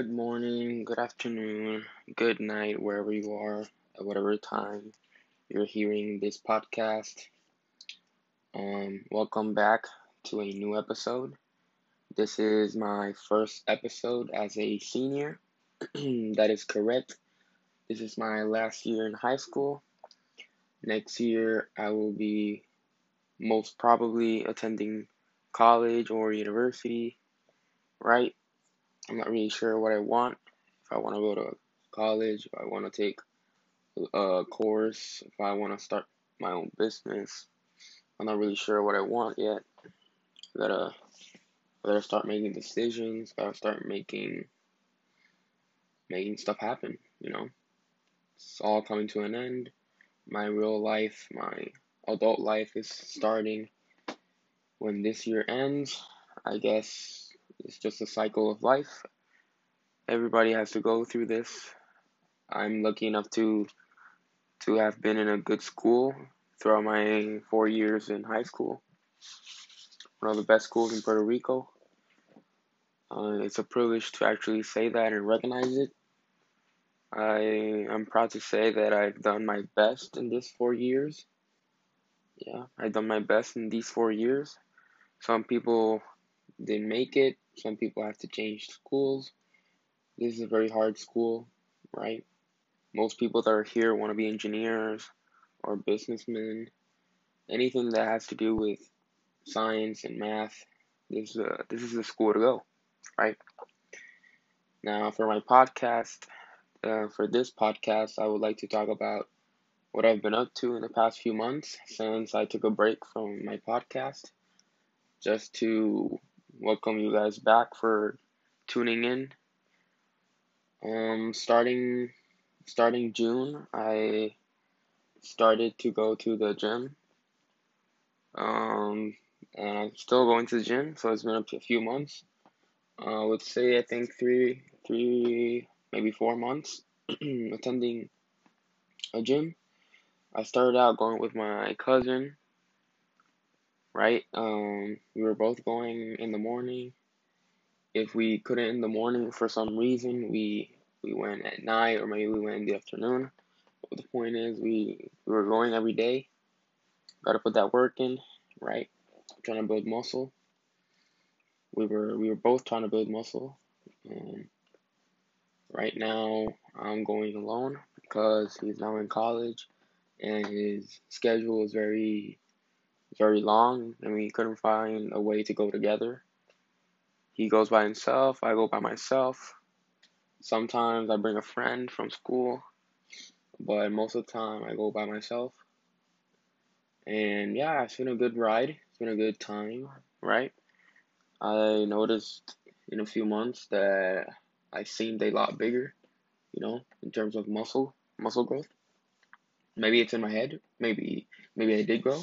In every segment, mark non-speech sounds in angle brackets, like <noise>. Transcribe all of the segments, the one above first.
Good morning, good afternoon, good night, wherever you are, at whatever time you're hearing this podcast. Um, welcome back to a new episode. This is my first episode as a senior. <clears throat> that is correct. This is my last year in high school. Next year, I will be most probably attending college or university, right? I'm not really sure what I want. If I want to go to college, if I want to take a course, if I want to start my own business. I'm not really sure what I want yet. Gotta gotta start making decisions. Gotta start making making stuff happen. You know, it's all coming to an end. My real life, my adult life is starting. When this year ends, I guess it's just a cycle of life. Everybody has to go through this. I'm lucky enough to to have been in a good school throughout my four years in high school. One of the best schools in Puerto Rico. Uh, it's a privilege to actually say that and recognize it. I am proud to say that I've done my best in these four years. Yeah, I've done my best in these four years. Some people didn't make it. Some people have to change schools. This is a very hard school, right? Most people that are here want to be engineers or businessmen. Anything that has to do with science and math, this is a, this is the school to go, right? Now, for my podcast, uh, for this podcast, I would like to talk about what I've been up to in the past few months since I took a break from my podcast, just to welcome you guys back for tuning in. Um, starting starting June, I started to go to the gym. Um, and I'm still going to the gym, so it's been a few months. Uh, I would say I think three, three, maybe four months <clears throat> attending a gym. I started out going with my cousin right? Um, we were both going in the morning. If we couldn't in the morning for some reason, we we went at night or maybe we went in the afternoon. But the point is, we we were going every day. Got to put that work in, right? Trying to build muscle. We were we were both trying to build muscle. Um, right now, I'm going alone because he's now in college, and his schedule is very very long and we couldn't find a way to go together. He goes by himself, I go by myself. Sometimes I bring a friend from school, but most of the time I go by myself. And yeah, it's been a good ride. It's been a good time, right? I noticed in a few months that I seemed a lot bigger, you know, in terms of muscle, muscle growth. Maybe it's in my head. Maybe maybe I did grow.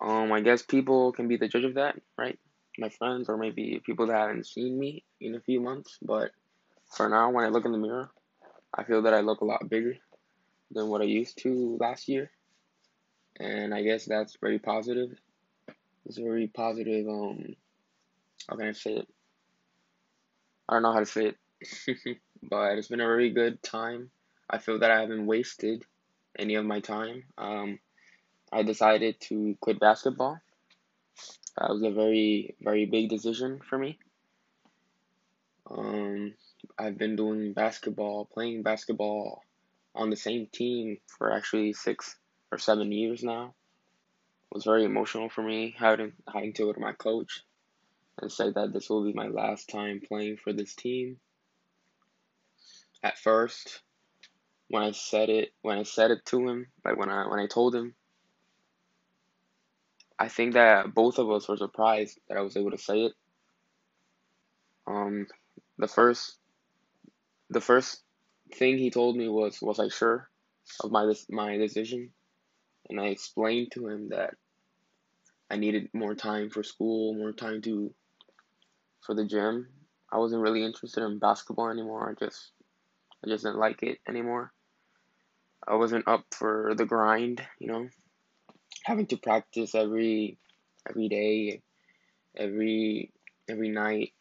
Um, I guess people can be the judge of that, right? My friends or maybe people that haven't seen me in a few months. But for now, when I look in the mirror, I feel that I look a lot bigger than what I used to last year, and I guess that's very positive. It's very positive. Um, how can I say it? I don't know how to say it, <laughs> but it's been a very good time. I feel that I haven't wasted any of my time. Um, I decided to quit basketball. That was a very, very big decision for me. Um, I've been doing basketball, playing basketball on the same team for actually six or seven years now. It was very emotional for me having having to go to my coach and say that this will be my last time playing for this team. At first, when I said it, when I said it to him, like when I when I told him I think that both of us were surprised that I was able to say it. Um, the first, the first thing he told me was, "Was I sure of my my decision?" And I explained to him that I needed more time for school, more time to for the gym. I wasn't really interested in basketball anymore. I just I just didn't like it anymore. I wasn't up for the grind, you know having to practice every every day, every every night.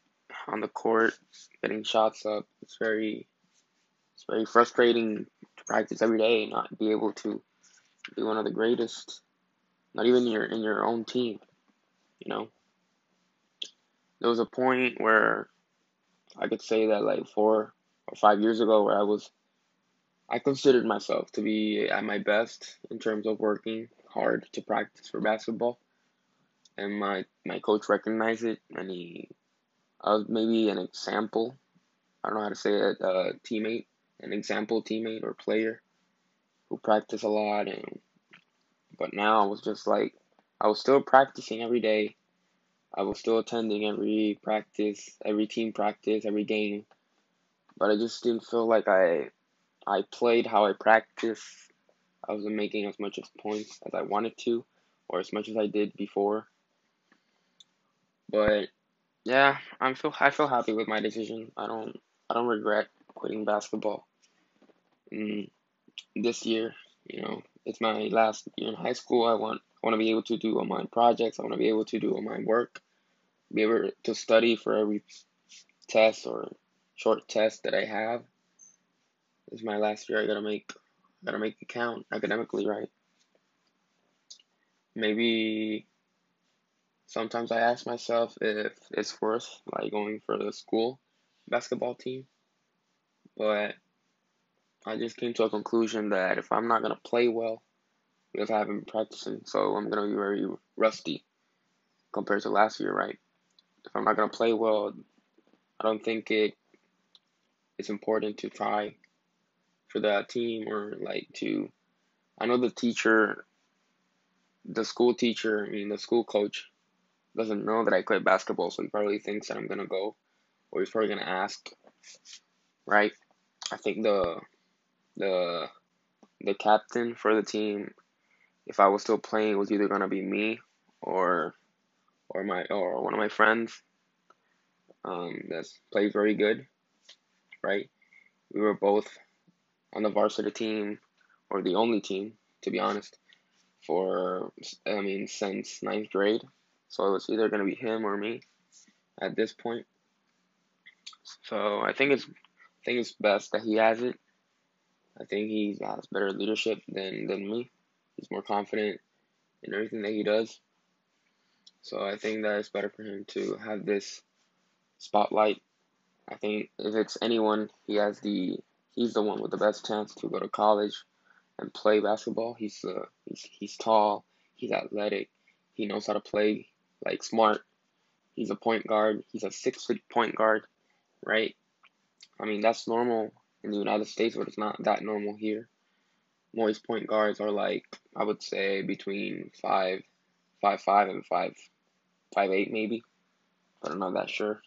on the court, getting shots up. It's very it's very frustrating to practice every day and not be able to be one of the greatest. Not even your in your own team, you know. There was a point where I could say that like four or five years ago where I was I considered myself to be at my best in terms of working hard to practice for basketball. And my, my coach recognized it and he I was maybe an example. I don't know how to say it, a teammate, an example teammate or player who practiced a lot and but now I was just like I was still practicing every day. I was still attending every practice, every team practice, every game. But I just didn't feel like I I played how I practiced. I wasn't making as much as points as I wanted to, or as much as I did before. But yeah, I'm feel I feel happy with my decision. I don't I don't regret quitting basketball. Mm, this year, you know, it's my last year in high school. I want I want to be able to do all my projects. I want to be able to do all my work. Be able to study for every test or short test that I have. This is my last year. I gotta make, gotta make it count academically, right? Maybe sometimes I ask myself if it's worth like going for the school basketball team, but I just came to a conclusion that if I'm not gonna play well, because I haven't been practicing, so I'm gonna be very rusty compared to last year, right? If I'm not gonna play well, I don't think it it's important to try for that team or like to I know the teacher the school teacher, I mean the school coach doesn't know that I quit basketball, so he probably thinks that I'm gonna go or he's probably gonna ask. Right? I think the the the captain for the team, if I was still playing, was either gonna be me or or my or one of my friends. Um, that's plays very good, right? We were both on the varsity team, or the only team, to be honest, for, I mean, since ninth grade. So it was either going to be him or me at this point. So I think it's, I think it's best that he has it. I think he has better leadership than, than me. He's more confident in everything that he does. So I think that it's better for him to have this spotlight. I think if it's anyone, he has the he's the one with the best chance to go to college and play basketball. He's uh, he's he's tall, he's athletic, he knows how to play like smart. He's a point guard. He's a six foot point guard, right? I mean that's normal in the United States, but it's not that normal here. Most point guards are like I would say between five, five five and five, five eight maybe, I'm not that sure.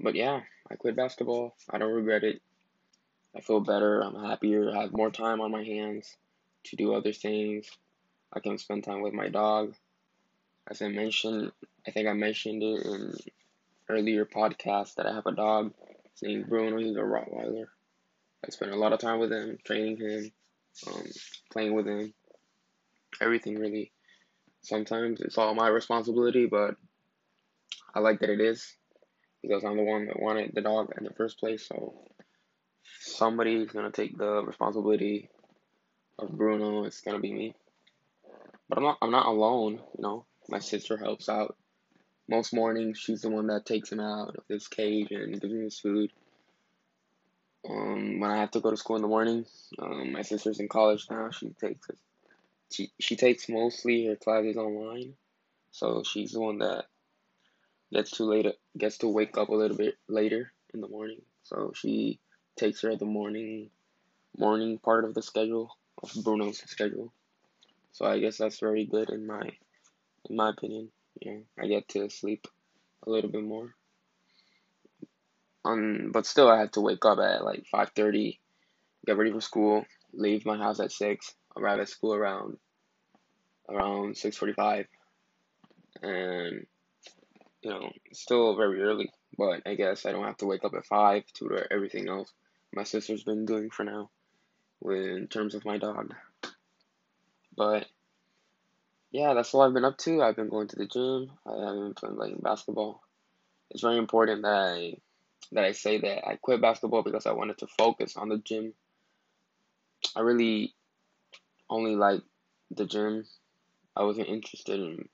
But yeah, I quit basketball. I don't regret it. I feel better. I'm happier. I have more time on my hands to do other things. I can spend time with my dog. As I mentioned, I think I mentioned it in earlier podcast that I have a dog. named Bruno. He's a Rottweiler. I spend a lot of time with him, training him, um, playing with him. Everything really. Sometimes it's all my responsibility, but I like that it is because I'm the one that wanted the dog in the first place. So somebody's gonna take the responsibility of Bruno. It's gonna be me. But I'm not. I'm not alone. You know, my sister helps out. Most mornings, she's the one that takes him out of his cage and gives him his food. Um, when I have to go to school in the morning, um, my sister's in college now. She takes. She she takes mostly her classes online, so she's the one that gets to later gets to wake up a little bit later in the morning. So she takes her the morning morning part of the schedule of Bruno's schedule. So I guess that's very good in my in my opinion. Know, I get to sleep a little bit more. Um, but still, I have to wake up at like five thirty, get ready for school, leave my house at six, arrive at school around around six forty five, and you know, still very early, but I guess I don't have to wake up at 5 to do everything else my sister's been doing for now in terms of my dog. But yeah, that's all I've been up to. I've been going to the gym. I haven't been playing basketball. it's very important that I that I say that I quit basketball because I wanted to focus on the gym. I really only like the gym. I wasn't interested in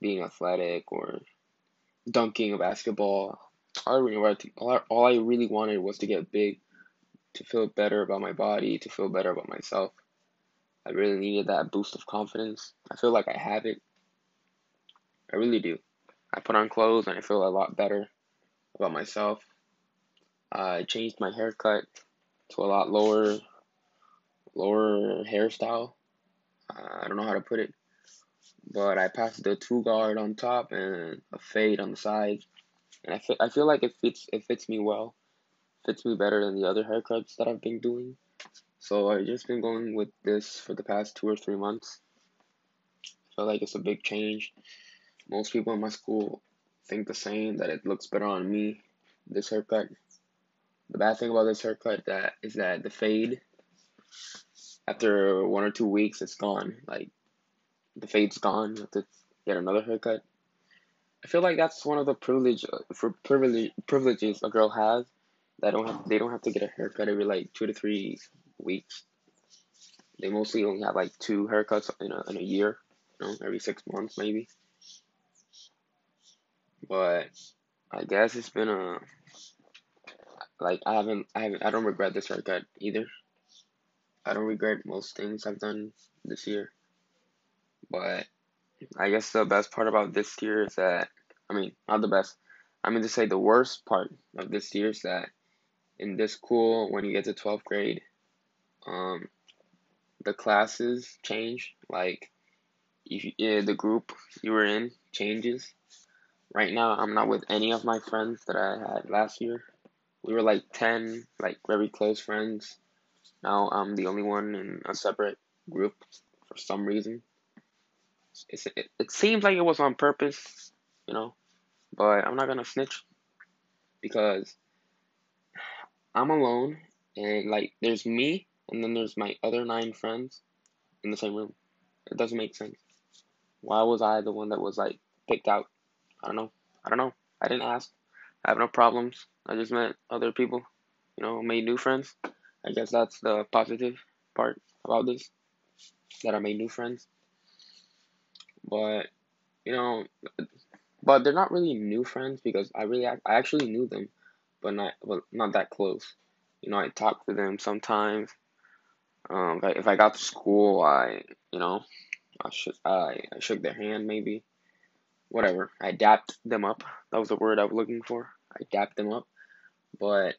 being athletic or dunking a basketball. All I really wanted, all, I really wanted was to get big, to feel better about my body, to feel better about myself. I really needed that boost of confidence. I feel like I have it. I really do. I put on clothes and I feel a lot better about myself. I changed my haircut to a lot lower, lower hairstyle. Uh, I don't know how to put it, but I passed the two guard on top and a fade on the sides, and I feel I feel like it fits it fits me well, fits me better than the other haircuts that I've been doing. So I've just been going with this for the past two or three months. I feel like it's a big change. Most people in my school think the same that it looks better on me. This haircut. The bad thing about this haircut that is that the fade after one or two weeks it's gone. Like the fade's gone. Have to get another haircut. I feel like that's one of the privilege for privilege privileges a girl has. That don't have they don't have to get a haircut every like two to three weeks. They mostly only have like two haircuts in a in a year, you know, every six months maybe. But I guess it's been a like I haven't I haven't I don't regret this haircut either. I don't regret most things I've done this year. But I guess the best part about this year is that I mean not the best. I mean to say the worst part of this year is that in this school when you get to twelfth grade, um, the classes change. Like if you, yeah, the group you were in changes. Right now, I'm not with any of my friends that I had last year. We were like 10, like very close friends. Now I'm the only one in a separate group for some reason. It's, it, it seems like it was on purpose, you know, but I'm not gonna snitch because I'm alone and like there's me and then there's my other nine friends in the same room. It doesn't make sense. Why was I the one that was like picked out? I don't know. I don't know. I didn't ask. I have no problems. I just met other people, you know, made new friends. I guess that's the positive part about this that I made new friends. But, you know, but they're not really new friends because I really I actually knew them, but not but not that close. You know, I talked to them sometimes. Um, if I got to school, I you know, I should I, I shook their hand maybe whatever. I dapped them up. That was the word I was looking for. I dapped them up, but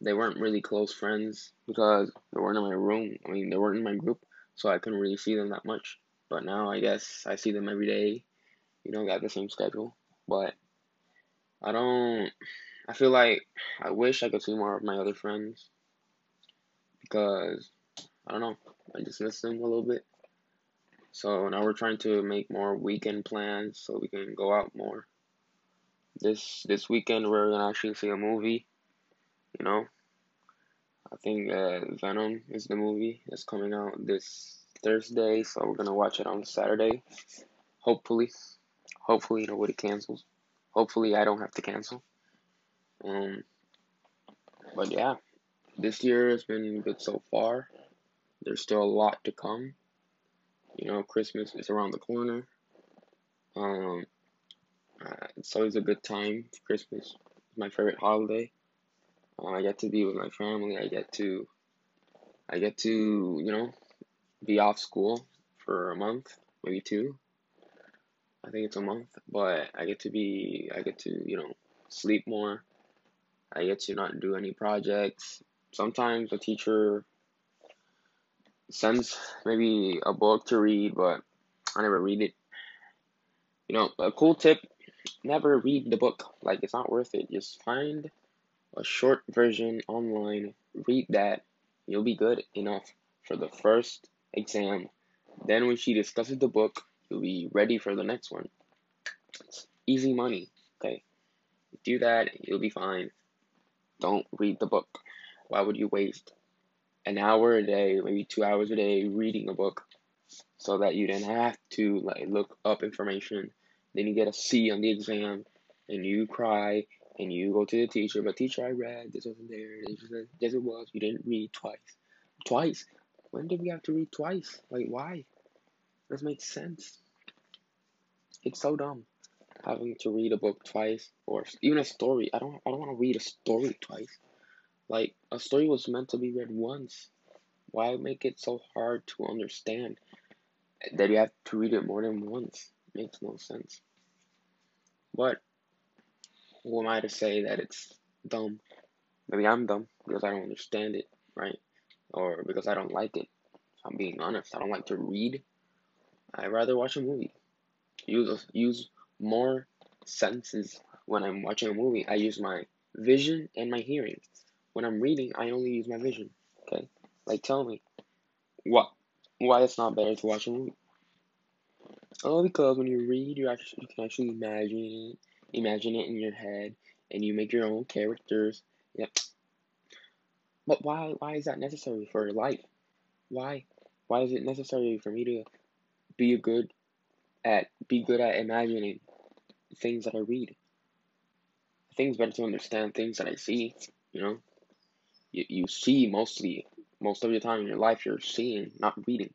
they weren't really close friends because they weren't in my room. I mean, they weren't in my group, so I couldn't really see them that much. But now I guess I see them every day. You know, got the same schedule, but I don't. I feel like I wish I could see more of my other friends because I don't know. I just miss them a little bit. So now we're trying to make more weekend plans so we can go out more. This this weekend we're gonna actually see a movie. You know, I think uh, Venom is the movie that's coming out this Thursday, so we're gonna watch it on Saturday. Hopefully, hopefully nobody cancels. Hopefully I don't have to cancel. Um, but yeah, this year has been good so far. There's still a lot to come. You know, Christmas is around the corner. Um, uh, it's always a good time. Christmas is my favorite holiday. Uh, I get to be with my family. I get to, I get to, you know, be off school for a month, maybe two. I think it's a month, but I get to be, I get to, you know, sleep more. I get to not do any projects. Sometimes the teacher sends maybe a book to read, but I never read it. You know, a cool tip never read the book. Like, it's not worth it. Just find a short version online, read that. You'll be good enough for the first exam. Then, when she discusses the book, you'll be ready for the next one. It's easy money, okay? Do that, you'll be fine. Don't read the book. Why would you waste an hour a day, maybe two hours a day reading a book so that you didn't have to like look up information. Then you get a C on the exam and you cry and you go to the teacher, but teacher, I read, this wasn't there, this was, it was, you didn't read twice. Twice? When did we have to read twice? Like, why? This makes sense. It's so dumb having to read a book twice or even a story. I don't I don't want to read a story twice. Like a story was meant to be read once. Why make it so hard to understand that you have to read it more than once? It makes no sense. But who am I to say that it's dumb? Maybe I'm dumb because I don't understand it, right? Or because I don't like it. I'm being honest, I don't like to read. I'd rather watch a movie. Use use more senses when I'm watching a movie. I use my vision and my hearing. When I'm reading, I only use my vision. Okay? Like, tell me, what? Why it's not better to watch a movie? Oh, because when you read, you actually you can actually imagine it, imagine it in your head, and you make your own characters. Yep. But why? Why is that necessary for life? Why? Why is it necessary for me to be good at be good at imagining things that I read? I think it's better to understand things that I see. You know, you you see mostly most of your time in your life you're seeing, not reading.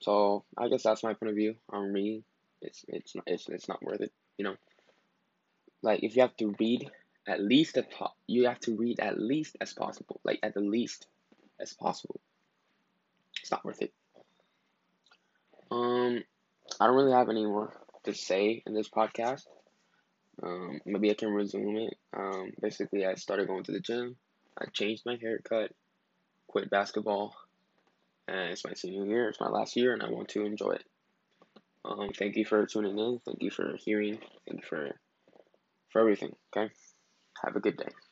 So I guess that's my point of view on reading. It's it's not it's, it's not worth it. You know, like if you have to read at least at po- you have to read at least as possible, like at the least as possible. It's not worth it. Um, I don't really have any more to say in this podcast. Um, maybe I can resume it. Um, basically, I started going to the gym. I changed my haircut, quit basketball, and it's my senior year. It's my last year, and I want to enjoy it. Um, thank you for tuning in. Thank you for hearing. Thank you for for everything. Okay. Have a good day.